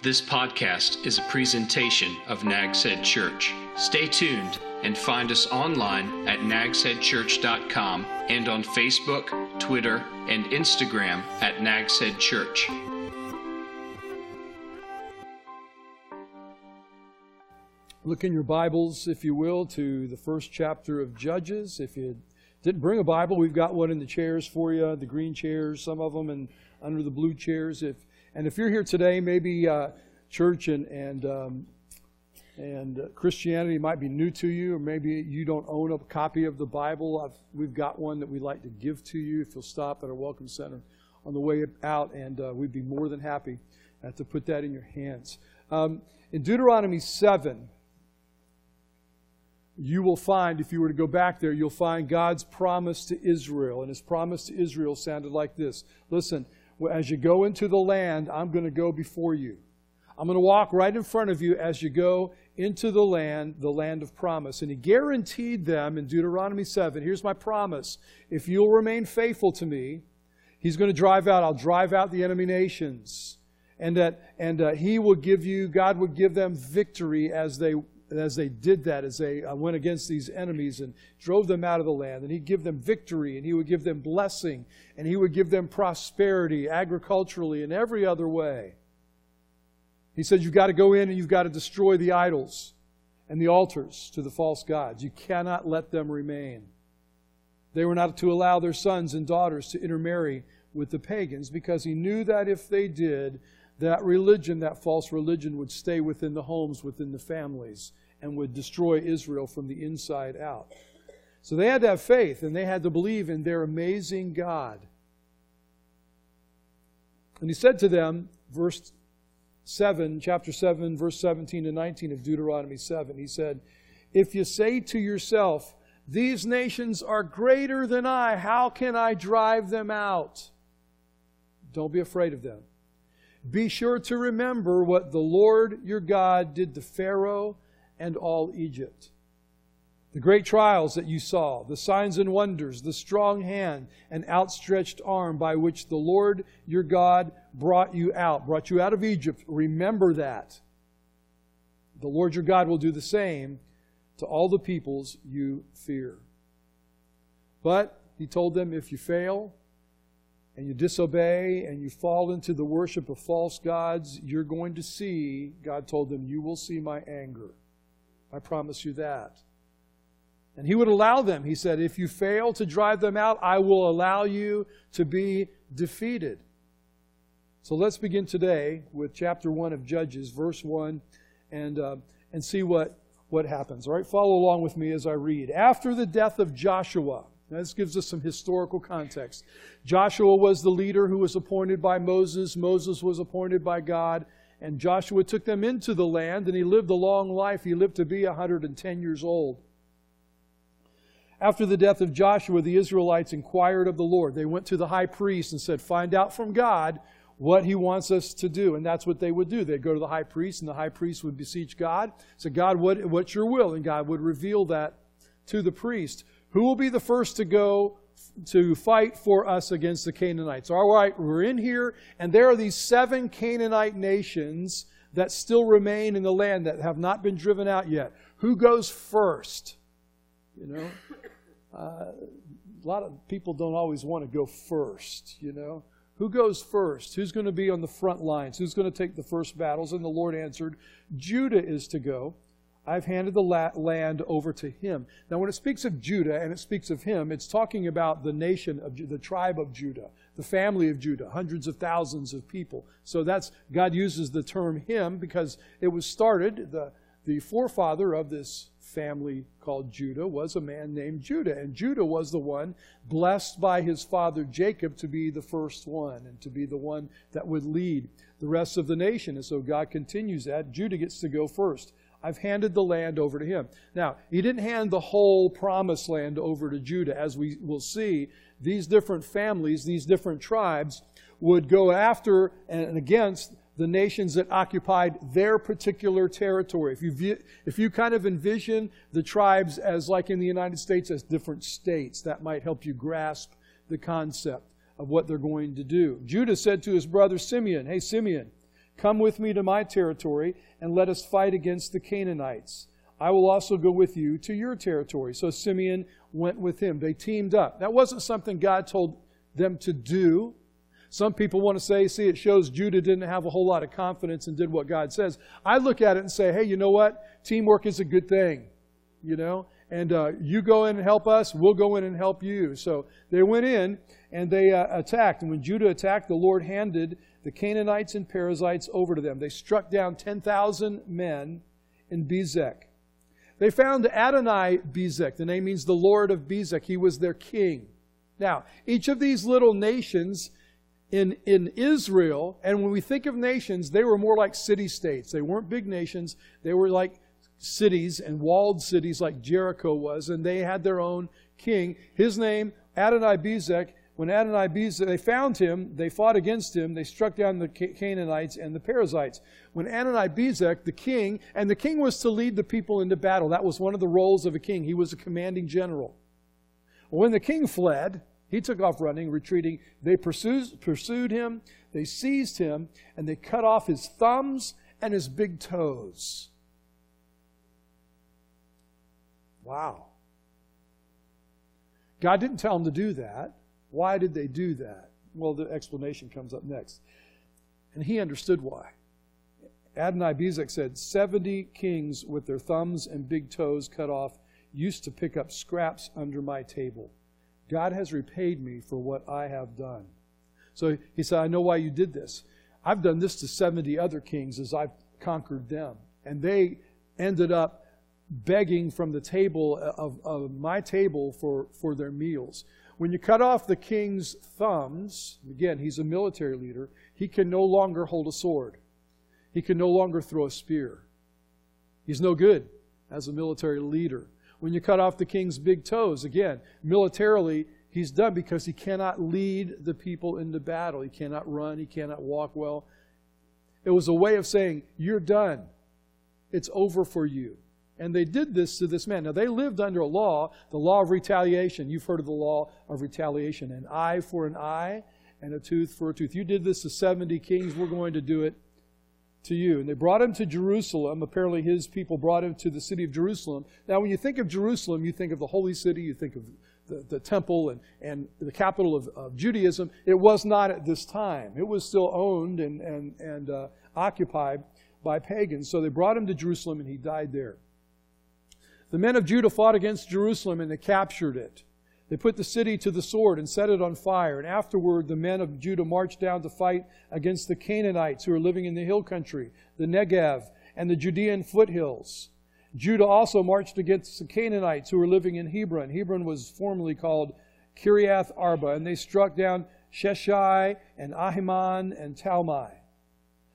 This podcast is a presentation of Nags Head Church. Stay tuned and find us online at nagsheadchurch.com and on Facebook, Twitter, and Instagram at Nags Head Church. Look in your Bibles, if you will, to the first chapter of Judges. If you didn't bring a Bible, we've got one in the chairs for you, the green chairs, some of them, and under the blue chairs. If and if you're here today, maybe uh, church and and um, and Christianity might be new to you, or maybe you don't own a copy of the Bible. I've, we've got one that we'd like to give to you. If you'll stop at our Welcome Center on the way out, and uh, we'd be more than happy uh, to put that in your hands. Um, in Deuteronomy 7, you will find, if you were to go back there, you'll find God's promise to Israel. And his promise to Israel sounded like this Listen, as you go into the land, I'm going to go before you. I'm going to walk right in front of you as you go into the land, the land of promise. And he guaranteed them in Deuteronomy 7 here's my promise. If you'll remain faithful to me, he's going to drive out, I'll drive out the enemy nations. And that, and uh, he will give you, God would give them victory as they as they did that, as they uh, went against these enemies and drove them out of the land, and He'd give them victory, and He would give them blessing, and He would give them prosperity agriculturally and every other way. He said, You've got to go in and you've got to destroy the idols and the altars to the false gods. You cannot let them remain. They were not to allow their sons and daughters to intermarry with the pagans because he knew that if they did, that religion, that false religion, would stay within the homes, within the families, and would destroy Israel from the inside out. So they had to have faith and they had to believe in their amazing God. And he said to them, verse 7, chapter 7, verse 17 to 19 of Deuteronomy 7, he said, If you say to yourself, These nations are greater than I, how can I drive them out? Don't be afraid of them. Be sure to remember what the Lord your God did to Pharaoh and all Egypt. The great trials that you saw, the signs and wonders, the strong hand and outstretched arm by which the Lord your God brought you out, brought you out of Egypt. Remember that. The Lord your God will do the same to all the peoples you fear. But, he told them, if you fail, and you disobey and you fall into the worship of false gods, you're going to see, God told them, you will see my anger. I promise you that. And he would allow them. He said, if you fail to drive them out, I will allow you to be defeated. So let's begin today with chapter 1 of Judges, verse 1, and, uh, and see what, what happens. All right, follow along with me as I read. After the death of Joshua, now, this gives us some historical context. Joshua was the leader who was appointed by Moses. Moses was appointed by God. And Joshua took them into the land, and he lived a long life. He lived to be 110 years old. After the death of Joshua, the Israelites inquired of the Lord. They went to the high priest and said, Find out from God what he wants us to do. And that's what they would do. They'd go to the high priest, and the high priest would beseech God, say, God, what, what's your will? And God would reveal that to the priest. Who will be the first to go to fight for us against the Canaanites? All right, we're in here, and there are these seven Canaanite nations that still remain in the land that have not been driven out yet. Who goes first? You know, uh, a lot of people don't always want to go first, you know. Who goes first? Who's going to be on the front lines? Who's going to take the first battles? And the Lord answered, Judah is to go. I've handed the land over to him. Now, when it speaks of Judah and it speaks of him, it's talking about the nation of the tribe of Judah, the family of Judah, hundreds of thousands of people. So that's God uses the term him because it was started. The the forefather of this family called Judah was a man named Judah, and Judah was the one blessed by his father Jacob to be the first one and to be the one that would lead the rest of the nation. And so God continues that. Judah gets to go first. I've handed the land over to him. Now, he didn't hand the whole promised land over to Judah. As we will see, these different families, these different tribes, would go after and against the nations that occupied their particular territory. If you, view, if you kind of envision the tribes as like in the United States as different states, that might help you grasp the concept of what they're going to do. Judah said to his brother Simeon, Hey, Simeon, Come with me to my territory, and let us fight against the Canaanites. I will also go with you to your territory. So Simeon went with him. They teamed up. That wasn't something God told them to do. Some people want to say, see, it shows Judah didn't have a whole lot of confidence and did what God says. I look at it and say, hey, you know what? Teamwork is a good thing, you know? And uh, you go in and help us, we'll go in and help you. So they went in and they uh, attacked. And when Judah attacked, the Lord handed the Canaanites and Perizzites over to them. They struck down 10,000 men in Bezek. They found Adonai Bezek. The name means the Lord of Bezek. He was their king. Now, each of these little nations in, in Israel, and when we think of nations, they were more like city states. They weren't big nations, they were like cities and walled cities like Jericho was, and they had their own king. His name, Adonai Bezek. When Adonai Bezek, they found him, they fought against him, they struck down the Canaanites and the Perizzites. When Adonai Bezek, the king, and the king was to lead the people into battle. That was one of the roles of a king. He was a commanding general. When the king fled, he took off running, retreating. They pursued, pursued him, they seized him, and they cut off his thumbs and his big toes. Wow. God didn't tell them to do that. Why did they do that? Well, the explanation comes up next. And he understood why. Adonai Bezek said, 70 kings with their thumbs and big toes cut off used to pick up scraps under my table. God has repaid me for what I have done. So he said, I know why you did this. I've done this to 70 other kings as I've conquered them. And they ended up begging from the table uh, of, of my table for, for their meals. When you cut off the king's thumbs, again, he's a military leader, he can no longer hold a sword. He can no longer throw a spear. He's no good as a military leader. When you cut off the king's big toes, again, militarily, he's done because he cannot lead the people into battle. He cannot run, he cannot walk well. It was a way of saying, You're done. It's over for you. And they did this to this man. Now, they lived under a law, the law of retaliation. You've heard of the law of retaliation an eye for an eye and a tooth for a tooth. You did this to 70 kings, we're going to do it to you. And they brought him to Jerusalem. Apparently, his people brought him to the city of Jerusalem. Now, when you think of Jerusalem, you think of the holy city, you think of the, the temple and, and the capital of, of, Judaism. It was not at this time, it was still owned and, and, and uh, occupied by pagans. So they brought him to Jerusalem, and he died there. The men of Judah fought against Jerusalem, and they captured it. They put the city to the sword and set it on fire. And afterward, the men of Judah marched down to fight against the Canaanites who were living in the hill country, the Negev, and the Judean foothills. Judah also marched against the Canaanites who were living in Hebron. Hebron was formerly called Kiriath Arba, and they struck down Sheshai and Ahiman and Talmai.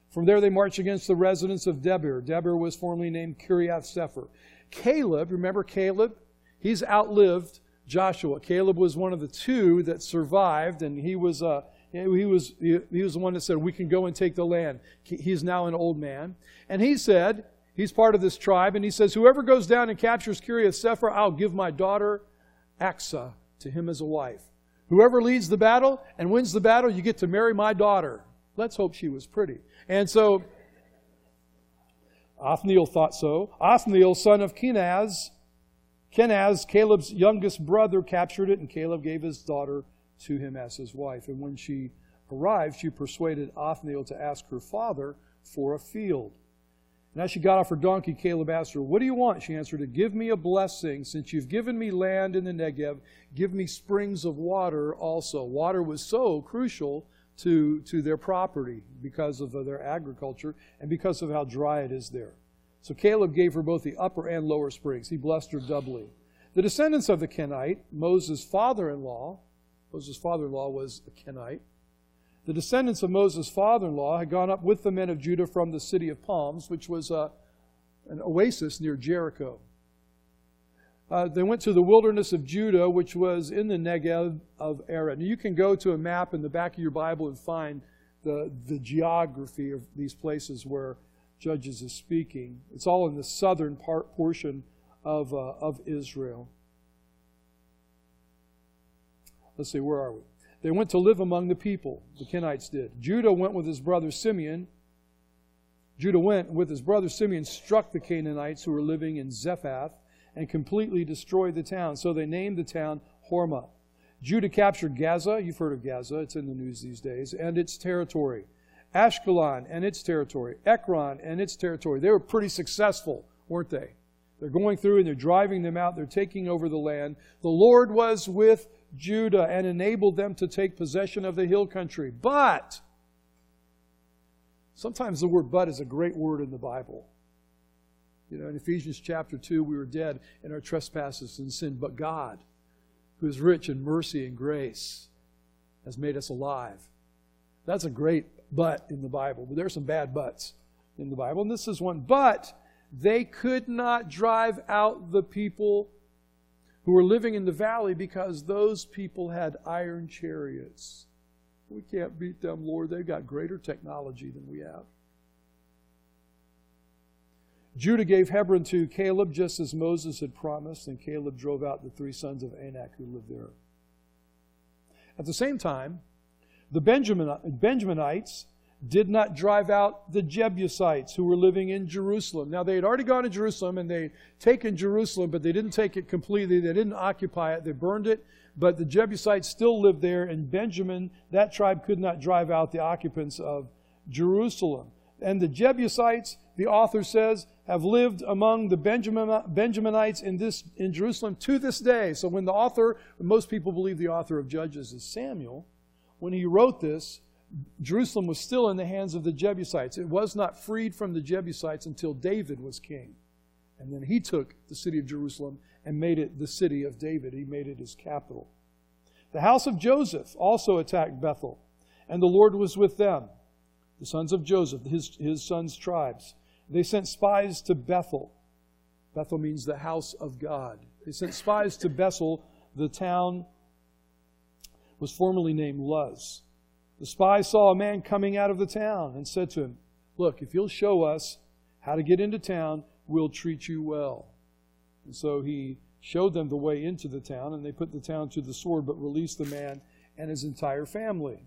From there, they marched against the residents of Debir. Debir was formerly named Kiriath Sefer. Caleb, remember Caleb? He's outlived Joshua. Caleb was one of the two that survived, and he was, uh, he, was, he, was the one that said, We can go and take the land. He's now an old man. And he said, He's part of this tribe, and he says, Whoever goes down and captures Kiriath Sefer, I'll give my daughter Achsah to him as a wife. Whoever leads the battle and wins the battle, you get to marry my daughter. Let's hope she was pretty. And so Othniel thought so. Othniel, son of Kenaz, Kenaz, Caleb's youngest brother, captured it, and Caleb gave his daughter to him as his wife. And when she arrived, she persuaded Othniel to ask her father for a field. And as she got off her donkey, Caleb asked her, What do you want? She answered, To give me a blessing. Since you've given me land in the Negev, give me springs of water also. Water was so crucial to, to their property because of their agriculture and because of how dry it is there. So Caleb gave her both the upper and lower springs. He blessed her doubly. The descendants of the Kenite, Moses' father in law, Moses' father in law was a Kenite. The descendants of Moses' father in law had gone up with the men of Judah from the city of Palms, which was uh, an oasis near Jericho. Uh, they went to the wilderness of Judah, which was in the Negev of Arad. Now, you can go to a map in the back of your Bible and find the, the geography of these places where Judges is speaking. It's all in the southern part portion of, uh, of Israel. Let's see, where are we? They went to live among the people, the Kenites did. Judah went with his brother Simeon Judah went with his brother Simeon, struck the Canaanites who were living in Zephath, and completely destroyed the town. So they named the town Hormah. Judah captured Gaza. You've heard of Gaza, it's in the news these days, and its territory. Ashkelon and its territory. Ekron and its territory. They were pretty successful, weren't they? They're going through and they're driving them out. They're taking over the land. The Lord was with Judah and enabled them to take possession of the hill country. But, sometimes the word but is a great word in the Bible. You know, in Ephesians chapter 2, we were dead in our trespasses and sin, but God, who is rich in mercy and grace, has made us alive. That's a great but in the Bible. But there are some bad buts in the Bible, and this is one. But they could not drive out the people who were living in the valley because those people had iron chariots. We can't beat them, Lord. They've got greater technology than we have. Judah gave Hebron to Caleb just as Moses had promised, and Caleb drove out the three sons of Anak who lived there. At the same time, the Benjaminites did not drive out the Jebusites who were living in Jerusalem. Now, they had already gone to Jerusalem and they'd taken Jerusalem, but they didn't take it completely. They didn't occupy it. They burned it, but the Jebusites still lived there, and Benjamin, that tribe, could not drive out the occupants of Jerusalem. And the Jebusites, the author says, have lived among the Benjaminites in, this, in Jerusalem to this day. So when the author, most people believe the author of Judges is Samuel, when he wrote this, Jerusalem was still in the hands of the Jebusites. It was not freed from the Jebusites until David was king. And then he took the city of Jerusalem and made it the city of David. He made it his capital. The house of Joseph also attacked Bethel, and the Lord was with them, the sons of Joseph, his, his sons' tribes. They sent spies to Bethel. Bethel means the house of God. They sent spies to Bethel, the town was formerly named Luz. The spy saw a man coming out of the town and said to him, Look, if you'll show us how to get into town, we'll treat you well. And so he showed them the way into the town, and they put the town to the sword, but released the man and his entire family.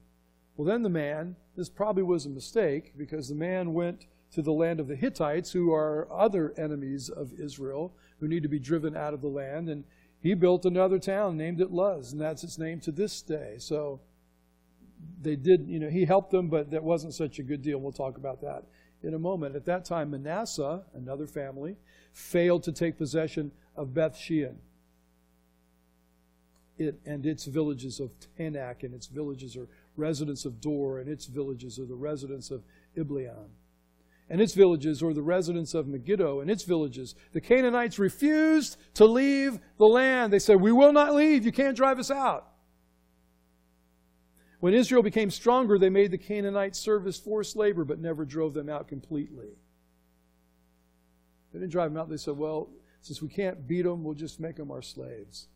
Well, then the man, this probably was a mistake, because the man went to the land of the Hittites, who are other enemies of Israel, who need to be driven out of the land, and he built another town, named it Luz, and that's its name to this day. So they did, you know, he helped them, but that wasn't such a good deal. We'll talk about that in a moment. At that time, Manasseh, another family, failed to take possession of Beth Shean. It, and its villages of Taanach, and its villages are residents of Dor, and its villages are the residents of Ibleam. And its villages or the residents of Megiddo, and its villages. The Canaanites refused to leave the land. They said, We will not leave. You can't drive us out. When Israel became stronger, they made the Canaanites serve as forced labor, but never drove them out completely. They didn't drive them out. They said, well, since we can't beat them, we'll just make them our slaves.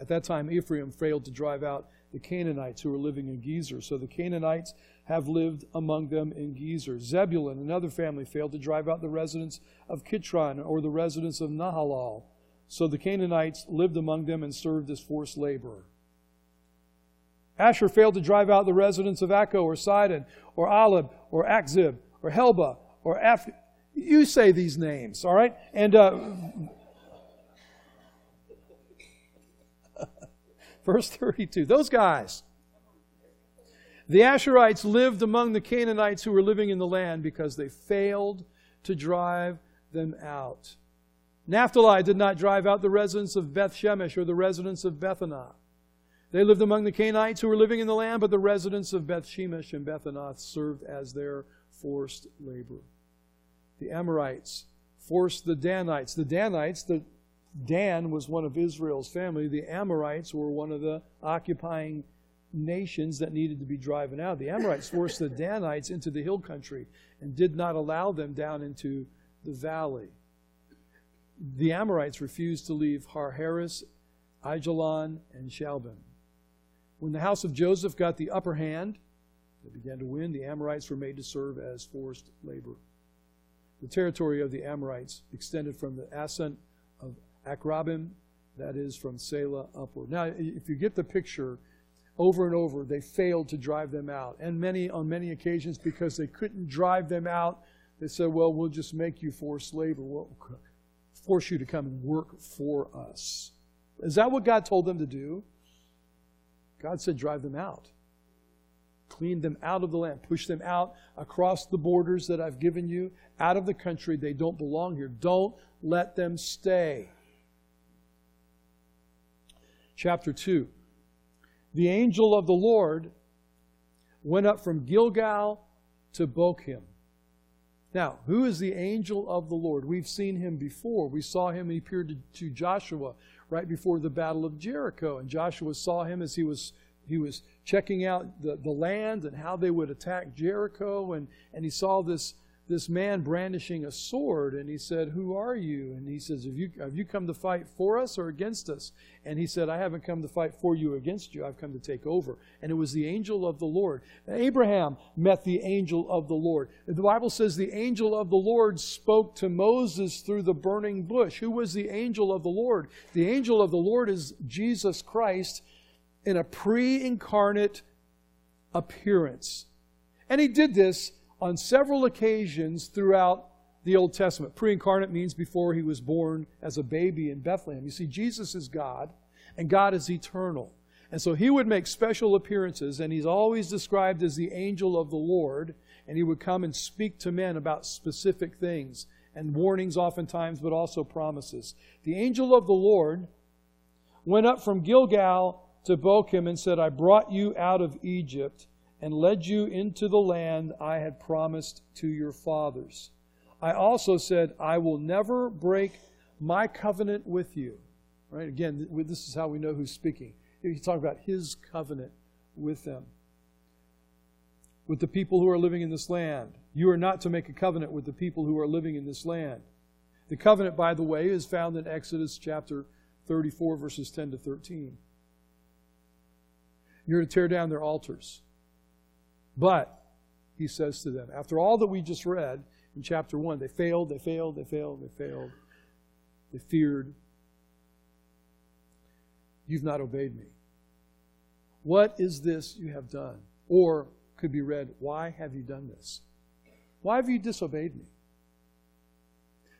At that time, Ephraim failed to drive out the Canaanites who were living in Gezer. So the Canaanites have lived among them in Gezer. Zebulun, another family, failed to drive out the residents of Kitron or the residents of Nahalal. So the Canaanites lived among them and served as forced labor. Asher failed to drive out the residents of Akko or Sidon or Ahlab or Akzib or Helba or Af. You say these names, all right? And uh, verse 32, those guys. The Asherites lived among the Canaanites who were living in the land because they failed to drive them out. Naphtali did not drive out the residents of Beth Shemesh or the residents of Bethanath. They lived among the Canaanites who were living in the land, but the residents of Beth Shemesh and Bethanath served as their forced labor. The Amorites forced the Danites. The Danites, the Dan was one of Israel's family. The Amorites were one of the occupying nations that needed to be driven out. The Amorites forced the Danites into the hill country and did not allow them down into the valley. The Amorites refused to leave Har Haris, Ajalon, and Shalbim. When the house of Joseph got the upper hand, they began to win. The Amorites were made to serve as forced labor. The territory of the Amorites extended from the ascent Akrabim, that is from Selah upward. Now, if you get the picture, over and over, they failed to drive them out. And many, on many occasions, because they couldn't drive them out, they said, Well, we'll just make you forced labor. We'll force you to come and work for us. Is that what God told them to do? God said, Drive them out. Clean them out of the land. Push them out across the borders that I've given you, out of the country. They don't belong here. Don't let them stay. Chapter 2. The angel of the Lord went up from Gilgal to Bochim. Now, who is the angel of the Lord? We've seen him before. We saw him, he appeared to, Joshua right before the Battle of Jericho. And Joshua saw him as he was he was checking out the, the land and how they would attack Jericho, and, and he saw this this man brandishing a sword and he said who are you? And he says have you, have you come to fight for us or against us? And he said i haven't come to fight for you against you. I've come to take over. And it was the angel of the lord. Abraham met the angel of the lord. The bible says the angel of the lord spoke to moses through the burning bush. Who was the angel of the lord? The angel of the lord is jesus christ in a pre-incarnate appearance. And he did this on several occasions throughout the Old Testament. Pre incarnate means before he was born as a baby in Bethlehem. You see, Jesus is God, and God is eternal. And so he would make special appearances, and he's always described as the angel of the Lord, and he would come and speak to men about specific things, and warnings oftentimes, but also promises. The angel of the Lord went up from Gilgal to Bochim and said, I brought you out of Egypt and led you into the land I had promised to your fathers. I also said, I will never break my covenant with you. Right? Again, this is how we know who's speaking. He's talking about his covenant with them. With the people who are living in this land. You are not to make a covenant with the people who are living in this land. The covenant, by the way, is found in Exodus chapter 34, verses 10 to 13. You're to tear down their altars. But, he says to them, after all that we just read in chapter 1, they failed, they failed, they failed, they failed. They feared. You've not obeyed me. What is this you have done? Or could be read, Why have you done this? Why have you disobeyed me?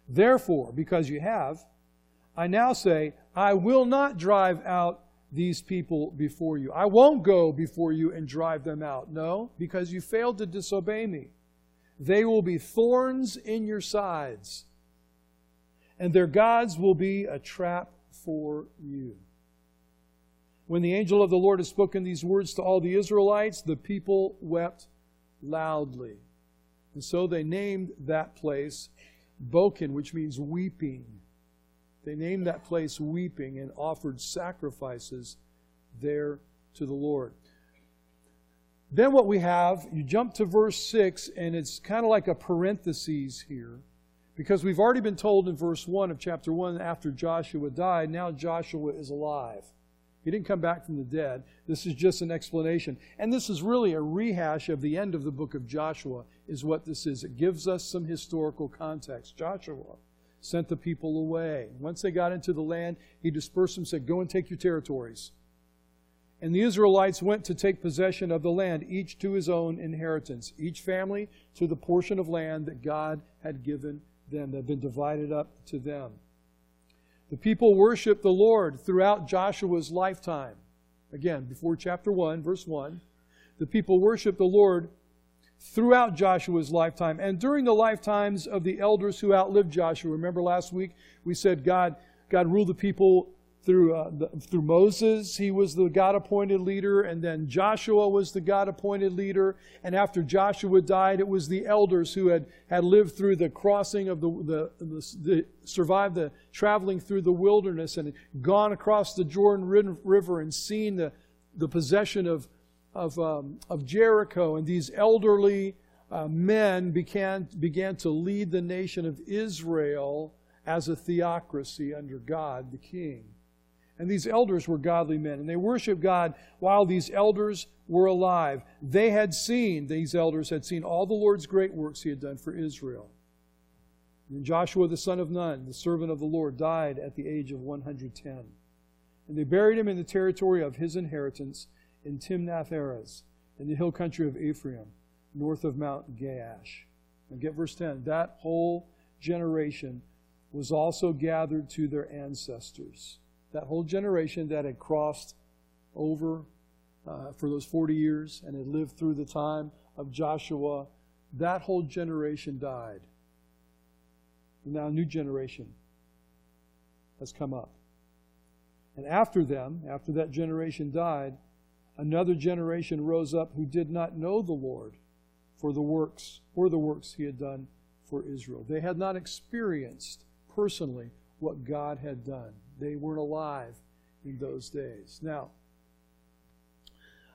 Therefore, because you have, I now say, I will not drive out these people before you. I won't go before you and drive them out. No, because you failed to disobey me. They will be thorns in your sides, and their gods will be a trap for you. When the angel of the Lord had spoken these words to all the Israelites, the people wept loudly. And so they named that place Bochim, which means weeping. They named that place Weeping and offered sacrifices there to the Lord. Then what we have, you jump to verse 6, and it's kind of like a parenthesis here. Because we've already been told in verse 1 of chapter 1 after Joshua died, now Joshua is alive. He didn't come back from the dead. This is just an explanation. And this is really a rehash of the end of the book of Joshua, is what this is. It gives us some historical context. Joshua sent the people away. Once they got into the land, he dispersed them, said, Go and take your territories. And the Israelites went to take possession of the land, each to his own inheritance, each family to the portion of land that God had given them, that had been divided up to them. The people worshiped the Lord throughout Joshua's lifetime. Again, before chapter 1, verse 1, the people worshiped the Lord throughout Joshua's lifetime and during the lifetimes of the elders who outlived Joshua. Remember last week we said God, God ruled the people through, uh, the, through Moses. He was the God appointed leader, and then Joshua was the God appointed leader. And after Joshua died, it was the elders who had, had lived through the crossing of the, the, the, the survived the traveling through the wilderness and gone across the Jordan River and seen the, the possession of of, um, of Jericho, and these elderly uh, men began, began to lead the nation of Israel as a theocracy under God, the king. And these elders were godly men, and they worshiped God while these elders were alive. They had seen, these elders had seen all the Lord's great works he had done for Israel. And Joshua the son of Nun, the servant of the Lord, died at the age of 110. And they buried him in the territory of his inheritance in Timnath Erez, in the hill country of Ephraim, north of Mount Gaash. And get verse 10. That whole generation was also gathered to their ancestors. That whole generation that had crossed over uh, for those 40 years and had lived through the time of Joshua, that whole generation died. And now a new generation has come up. And after them, after that generation died, another generation rose up who did not know the Lord for the works or the works he had done for Israel. They had not experienced personally what God had done. They weren't alive in those days. Now,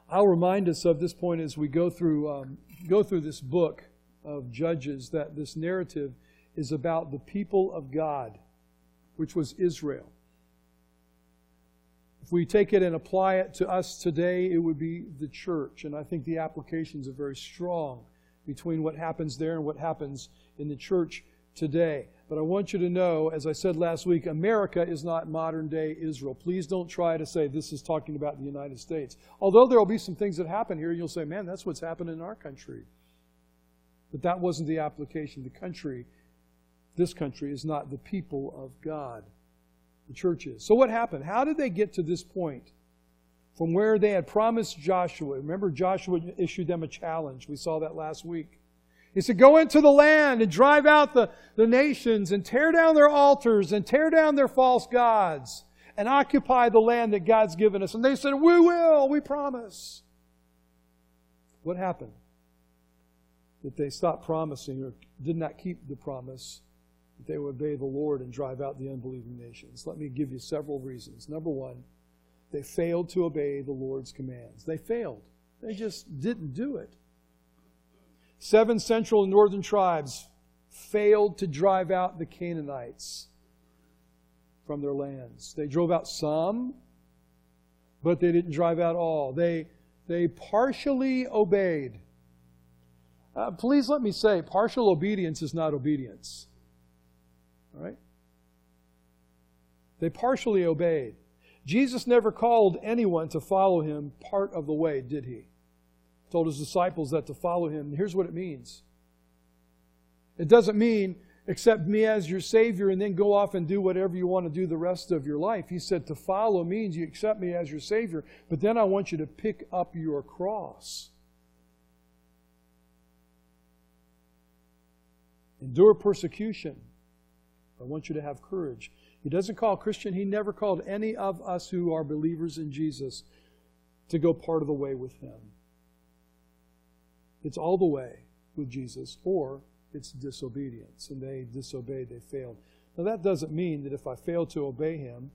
I'll remind us of this point as we go through um, go through this book of Judges that this narrative is about the people of God, which was Israel. If we take it and apply it to us today, it would be the church. And I think the applications are very strong between what happens there and what happens in the church today. But I want you to know, as I said last week, America is not modern day Israel. Please don't try to say this is talking about the United States. Although there will be some things that happen here, you'll say, man, that's what's happened in our country. But that wasn't the application. The country, this country, is not the people of God. The church is. So what happened? How did they get to this point? From where they had promised Joshua. Remember, Joshua issued them a challenge. We saw that last week. He said, Go into the land and drive out the, the nations and tear down their altars and tear down their false gods and occupy the land that God's given us. And they said, We will, we promise. What happened? That they stopped promising or did not keep the promise that they would obey the Lord and drive out the unbelieving nations. Let me give you several reasons. Number one, they failed to obey the Lord's commands. They failed. They just didn't do it. Seven central and northern tribes failed to drive out the Canaanites from their lands. They drove out some, but they didn't drive out all. They, they partially obeyed. Uh, please let me say, partial obedience is not obedience. All right? They partially obeyed. Jesus never called anyone to follow him part of the way, did he? told his disciples that to follow him. Here's what it means it doesn't mean accept me as your Savior and then go off and do whatever you want to do the rest of your life. He said to follow means you accept me as your Savior, but then I want you to pick up your cross. Endure persecution. I want you to have courage. He doesn't call Christian, he never called any of us who are believers in Jesus to go part of the way with him. It's all the way with Jesus, or it's disobedience. And they disobeyed, they failed. Now, that doesn't mean that if I fail to obey Him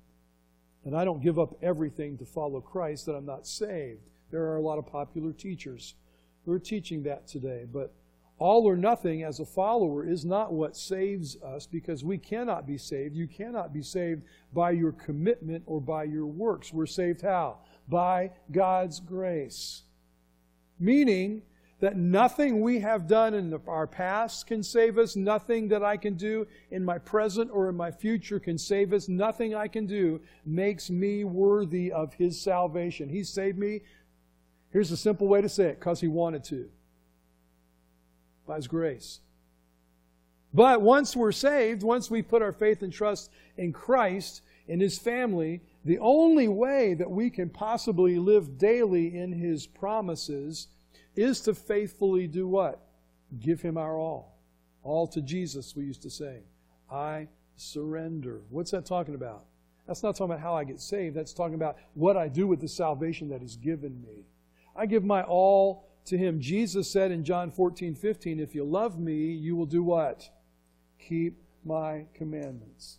and I don't give up everything to follow Christ, that I'm not saved. There are a lot of popular teachers who are teaching that today. But all or nothing as a follower is not what saves us because we cannot be saved. You cannot be saved by your commitment or by your works. We're saved how? By God's grace. Meaning, that nothing we have done in our past can save us, nothing that I can do in my present or in my future can save us, nothing I can do makes me worthy of His salvation. He saved me, here's a simple way to say it, because He wanted to, by His grace. But once we're saved, once we put our faith and trust in Christ, in His family, the only way that we can possibly live daily in His promises is to faithfully do what? Give Him our all. All to Jesus, we used to say. I surrender. What's that talking about? That's not talking about how I get saved. That's talking about what I do with the salvation that He's given me. I give my all to Him. Jesus said in John 14, 15, If you love me, you will do what? Keep my commandments.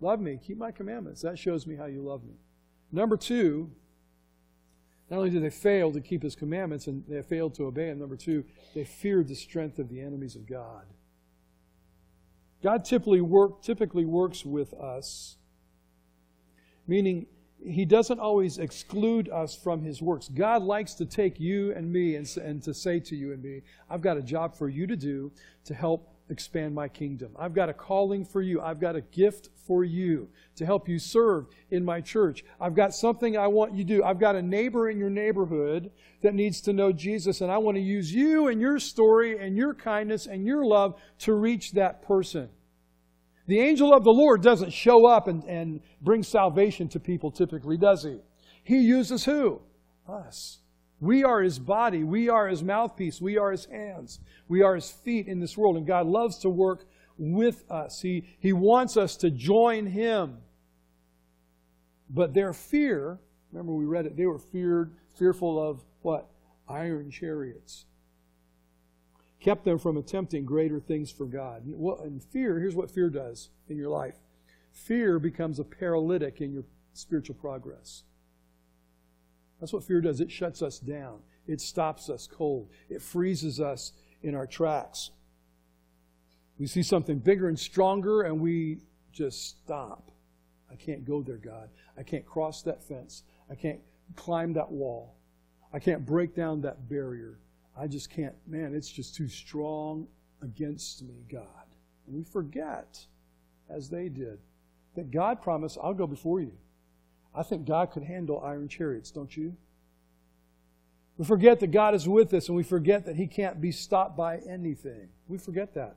Love me, keep my commandments. That shows me how you love me. Number two, not only did they fail to keep his commandments and they failed to obey him, number two, they feared the strength of the enemies of God. God typically, work, typically works with us, meaning he doesn't always exclude us from his works. God likes to take you and me and, and to say to you and me, I've got a job for you to do to help expand my kingdom. I've got a calling for you. I've got a gift for you to help you serve in my church. I've got something I want you to do. I've got a neighbor in your neighborhood that needs to know Jesus, and I want to use you and your story and your kindness and your love to reach that person. The angel of the Lord doesn't show up and, and bring salvation to people typically, does he? He uses who? Us. We are his body. We are his mouthpiece. We are his hands. We are his feet in this world. And God loves to work with us. He, he wants us to join him. But their fear, remember we read it, they were feared, fearful of what? Iron chariots. Kept them from attempting greater things for God. And fear, here's what fear does in your life fear becomes a paralytic in your spiritual progress. That's what fear does. It shuts us down. It stops us cold. It freezes us in our tracks. We see something bigger and stronger and we just stop. I can't go there, God. I can't cross that fence. I can't climb that wall. I can't break down that barrier. I just can't, man, it's just too strong against me, God. And we forget, as they did, that God promised, I'll go before you. I think God could handle iron chariots, don't you? We forget that God is with us and we forget that He can't be stopped by anything. We forget that.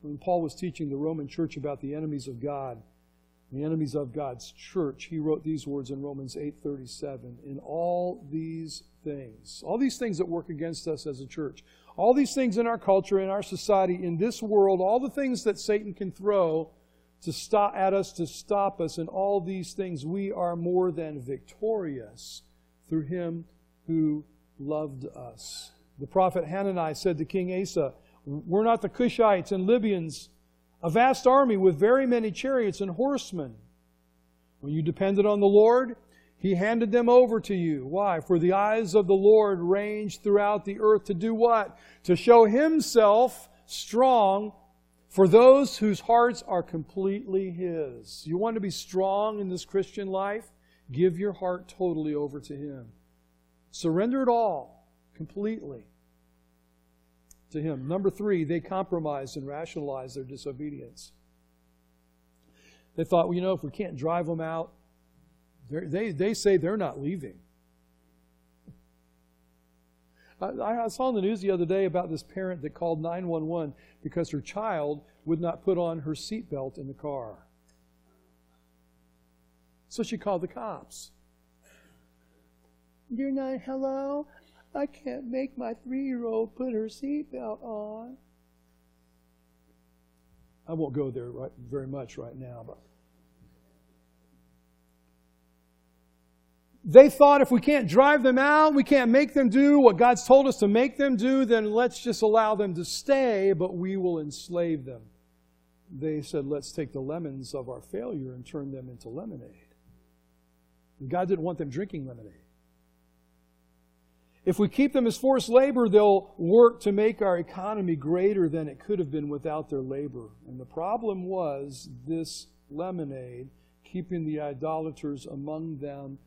When Paul was teaching the Roman church about the enemies of God, the enemies of God's church, he wrote these words in Romans 8:37, in all these things, all these things that work against us as a church, all these things in our culture, in our society, in this world, all the things that Satan can throw to stop at us to stop us in all these things we are more than victorious through him who loved us. The prophet hanani said to king asa we're not the cushites and libyans a vast army with very many chariots and horsemen when you depended on the lord he handed them over to you why for the eyes of the lord range throughout the earth to do what to show himself strong for those whose hearts are completely His. You want to be strong in this Christian life? Give your heart totally over to Him. Surrender it all completely to Him. Number three, they compromised and rationalized their disobedience. They thought, well, you know, if we can't drive them out, they, they say they're not leaving. I, saw in the news the other day about this parent that called 911 because her child would not put on her seatbelt in the car. So she called the cops. Dear nine, hello. I can't make my three-year-old put her seatbelt on. I won't go there right, very much right now, but They thought if we can't drive them out, we can't make them do what God's told us to make them do, then let's just allow them to stay, but we will enslave them. They said, let's take the lemons of our failure and turn them into lemonade. God didn't want them drinking lemonade. If we keep them as forced labor, they'll work to make our economy greater than it could have been without their labor. And the problem was this lemonade, keeping the idolaters among them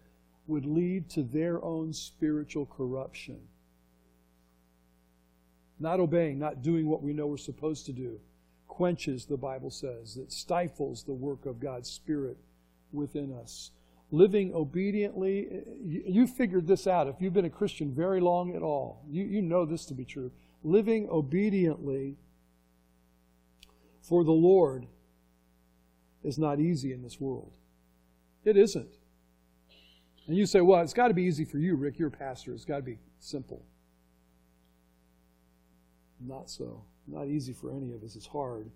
would lead to their own spiritual corruption. Not obeying, not doing what we know we're supposed to do, quenches, the Bible says, that stifles the work of God's Spirit within us. Living obediently, eh, you figured this out. If you've been a Christian very long at all, you, you know this to be true. Living obediently for the Lord is not easy in this world. It isn't. And you say, well, it's got to be easy for you, Rick. You're a pastor. It's got to be simple. Not so. Not easy for any of us. It's hard.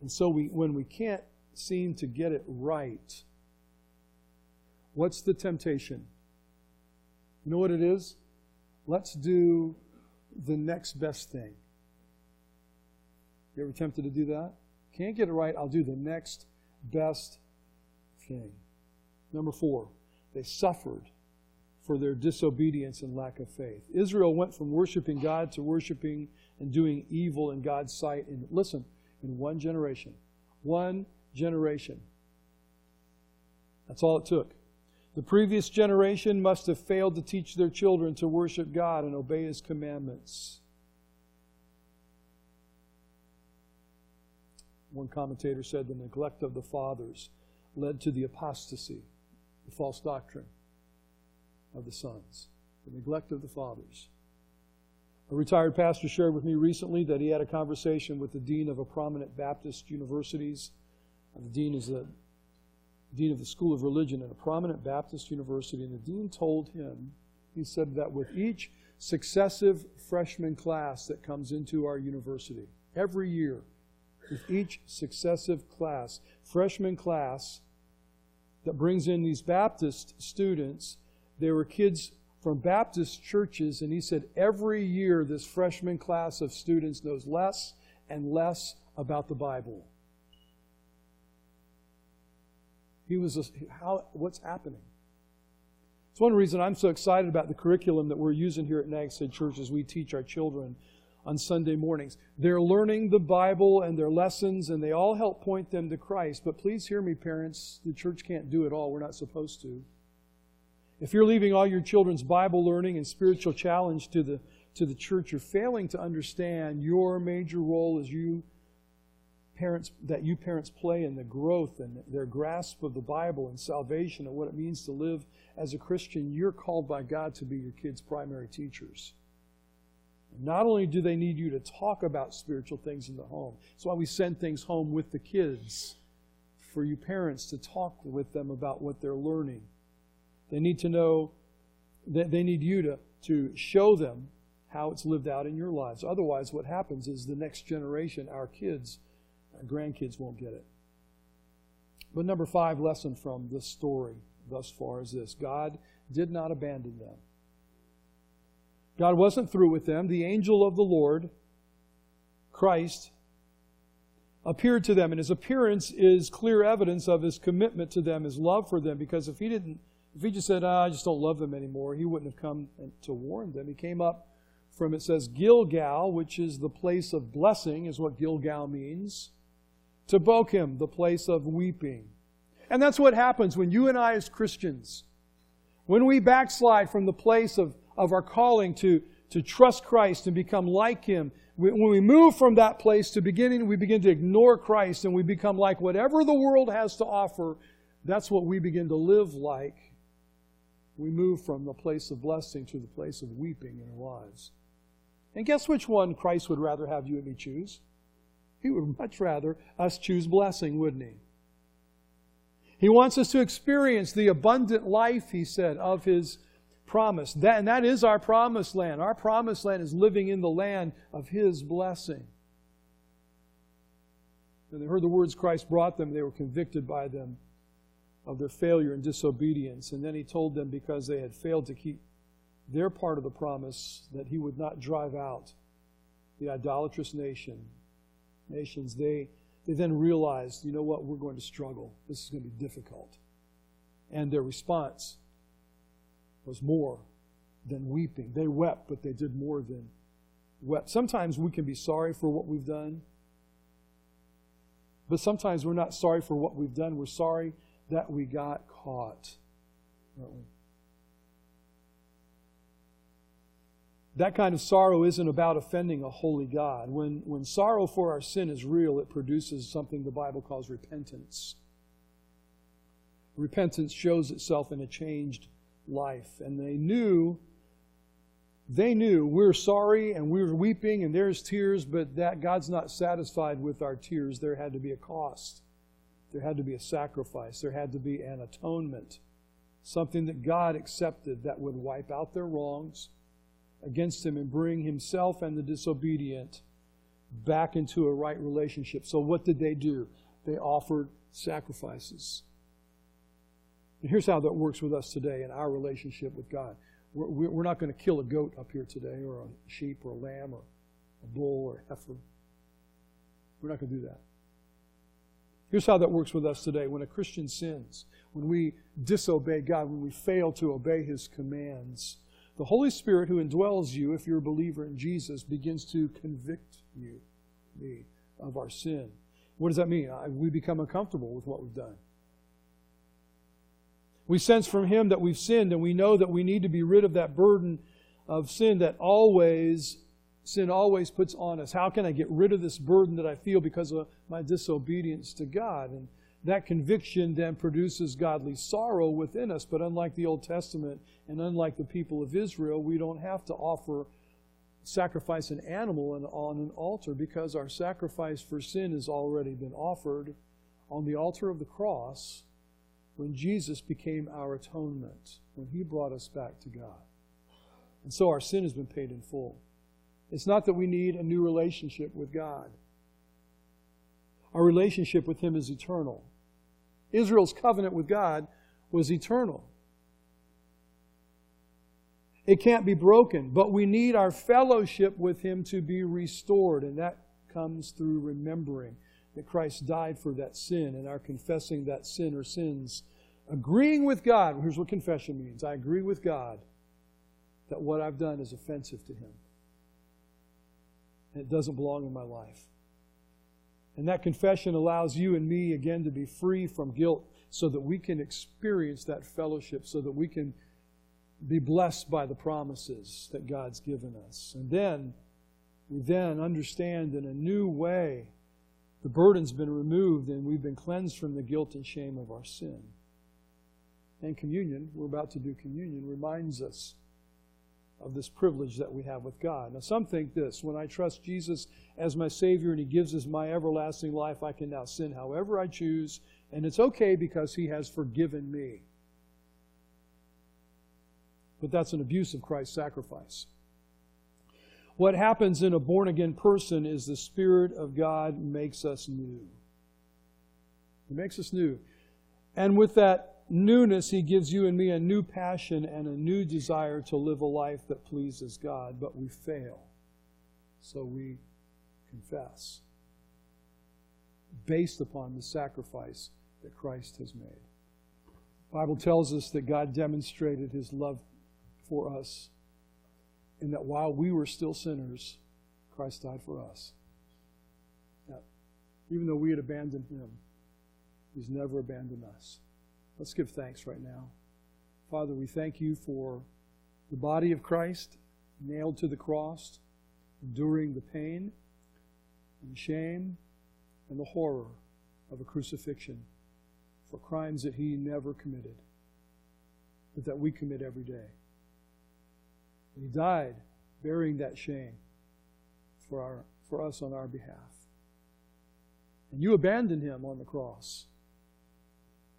And so we, when we can't seem to get it right, what's the temptation? You know what it is? Let's do the next best thing. You ever tempted to do that? Can't get it right, I'll do the next best thing. Number four, they suffered for their disobedience and lack of faith. Israel went from worshiping God to worshiping and doing evil in God's sight. And listen, in one generation. One generation. That's all it took. The previous generation must have failed to teach their children to worship God and obey His commandments. One commentator said the neglect of the fathers led to the apostasy, the false doctrine of the sons, the neglect of the fathers. A retired pastor shared with me recently that he had a conversation with the dean of a prominent Baptist universities. The dean is the dean of the School of Religion at a prominent Baptist university, and the dean told him, he said that with each successive freshman class that comes into our university, every year, with each successive class, freshman class that brings in these Baptist students, there were kids from Baptist churches, and he said every year this freshman class of students knows less and less about the Bible. He was a, how what's happening? It's one reason I'm so excited about the curriculum that we're using here at Nags Head Church as we teach our children on Sunday mornings. They're learning the Bible and their lessons, and they all help point them to Christ. But please hear me, parents. The church can't do it all. We're not supposed to. If you're leaving all your children's Bible learning and spiritual challenge to the, to the church, you're failing to understand your major role as you parents that you parents play in the growth and their grasp of the Bible and salvation and what it means to live as a Christian. You're called by God to be your kids' primary teachers. Not only do they need you to talk about spiritual things in the home, that's why we send things home with the kids for you parents to talk with them about what they're learning. They need to know that they need you to, to show them how it's lived out in your lives. Otherwise, what happens is the next generation, our kids, grandkids won't get it. But number five lesson from this story thus far is this God did not abandon them. God wasn't through with them. The angel of the Lord, Christ, appeared to them, and his appearance is clear evidence of his commitment to them, his love for them, because if he didn't, if he just said, ah, I just don't love them anymore, he wouldn't have come to warn them. He came up from, it says, Gilgal, which is the place of blessing, is what Gilgal means, to Bochim, the place of weeping. And that's what happens when you and I, as Christians, when we backslide from the place of of our calling to, to trust Christ and become like Him, when we move from that place to beginning, we begin to ignore Christ and we become like whatever the world has to offer. That's what we begin to live like. We move from the place of blessing to the place of weeping in our lives. And guess which one Christ would rather have you and me choose? He would much rather us choose blessing, wouldn't he? He wants us to experience the abundant life, he said, of his promise. That, and that is our promised land. Our promised land is living in the land of His blessing. When they heard the words Christ brought them, they were convicted by them of their failure and disobedience. And then He told them because they had failed to keep their part of the promise that He would not drive out the idolatrous nation. Nations, they, they then realized, you know what, we're going to struggle. This is going to be difficult. And their response was more than weeping. They wept, but they did more than wept. Sometimes we can be sorry for what we've done, but sometimes we're not sorry for what we've done. We're sorry that we got caught, aren't we? That kind of sorrow isn't about offending a holy God. When, when sorrow for our sin is real, it produces something the Bible calls repentance. Repentance shows itself in a changed life. And they knew, they knew we're sorry and we're weeping and there's tears, but that God's not satisfied with our tears. There had to be a cost. There had to be a sacrifice. There had to be an atonement. Something that God accepted that would wipe out their wrongs against him and bring himself and the disobedient back into a right relationship. So what did they do? They offered sacrifices. And here's how that works with us today in our relationship with God. We're, we're not going to kill a goat up here today, or a sheep, or a lamb, or a bull, or a heifer. We're not going to do that. Here's how that works with us today. When a Christian sins, when we disobey God, when we fail to obey His commands, the Holy Spirit who indwells you, if you're a believer in Jesus, begins to convict you, me, of our sin. What does that mean? We become uncomfortable with what we've done. We sense from Him that we've sinned, and we know that we need to be rid of that burden of sin that always, sin always puts on us. How can I get rid of this burden that I feel because of my disobedience to God? And that conviction then produces godly sorrow within us. But unlike the Old Testament and unlike the people of Israel, we don't have to offer sacrifice an animal on an altar because our sacrifice for sin has already been offered on the altar of the cross when Jesus became our atonement, when he brought us back to God. And so our sin has been paid in full. It's not that we need a new relationship with God. Our relationship with him is eternal. Israel's covenant with God was eternal. It can't be broken, but we need our fellowship with Him to be restored, and that comes through remembering that Christ died for that sin and our confessing that sin or sins. Agreeing with God, here's what confession means I agree with God that what I've done is offensive to Him. And it doesn't belong in my life. And that confession allows you and me again to be free from guilt so that we can experience that fellowship, so that we can be blessed by the promises that God's given us. And then we then understand in a new way the burden's been removed and we've been cleansed from the guilt and shame of our sin. And communion, we're about to do communion, reminds us of this privilege that we have with God. Now, some think this when I trust Jesus as my Savior and He gives us my everlasting life, I can now sin however I choose, and it's okay because He has forgiven me. But that's an abuse of Christ's sacrifice. What happens in a born again person is the Spirit of God makes us new. He makes us new. And with that newness, He gives you and me a new passion and a new desire to live a life that pleases God, but we fail. So we confess based upon the sacrifice that Christ has made. The Bible tells us that God demonstrated His love for us, and that while we were still sinners, Christ died for us. Even though we had abandoned Him, He's never abandoned us. Let's give thanks right now. Father, we thank you for the body of Christ nailed to the cross, enduring the pain and the shame and the horror of a crucifixion for crimes that he never committed, but that we commit every day. And he died bearing that shame for, our, for us on our behalf. And you abandoned him on the cross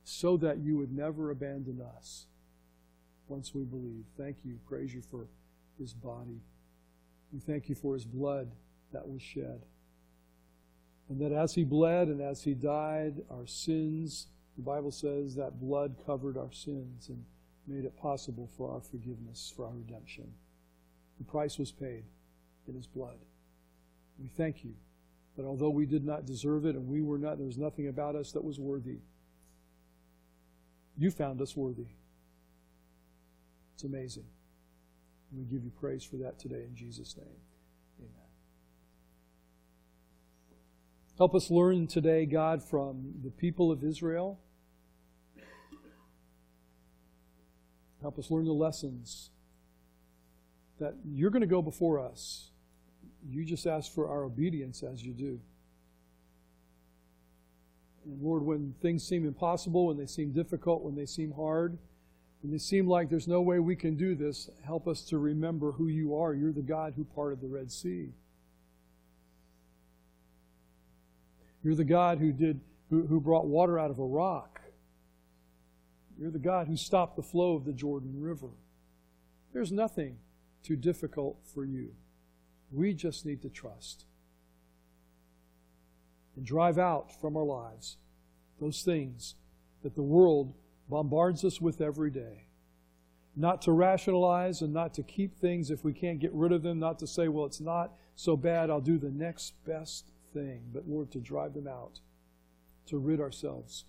so that you would never abandon us once we believe. Thank you. Praise you for his body. We thank you for his blood that was shed. And that as he bled and as he died, our sins, the Bible says that blood covered our sins and made it possible for our forgiveness, for our redemption. The price was paid in his blood. We thank you that although we did not deserve it and we were not, there was nothing about us that was worthy, you found us worthy. It's amazing. We give you praise for that today in Jesus' name. Amen. Help us learn today, God, from the people of Israel. Help us learn the lessons that you're going to go before us. You just ask for our obedience as you do. And Lord, when things seem impossible, when they seem difficult, when they seem hard, when they seem like there's no way we can do this, help us to remember who you are. You're the God who parted the Red Sea. You're the God who did who, who brought water out of a rock. You're the God who stopped the flow of the Jordan River. There's nothing too difficult for you. We just need to trust and drive out from our lives those things that the world bombards us with every day. Not to rationalize and not to keep things if we can't get rid of them, not to say, well, it's not so bad, I'll do the next best thing, but Lord, to drive them out, to rid ourselves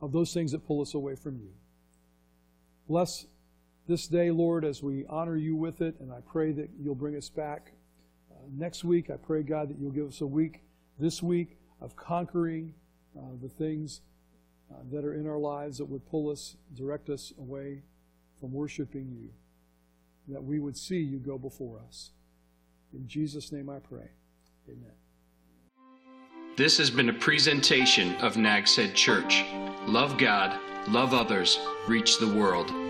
of those things that pull us away from you. Bless this day, Lord, as we honor you with it, and I pray that you'll bring us back next week. I pray, God, that you'll give us a week this week of conquering uh, the things uh, that are in our lives that would pull us, direct us away from worshiping you, that we would see you go before us. In Jesus' name I pray. Amen. This has been a presentation of Nags Head Church. Love God, love others, reach the world.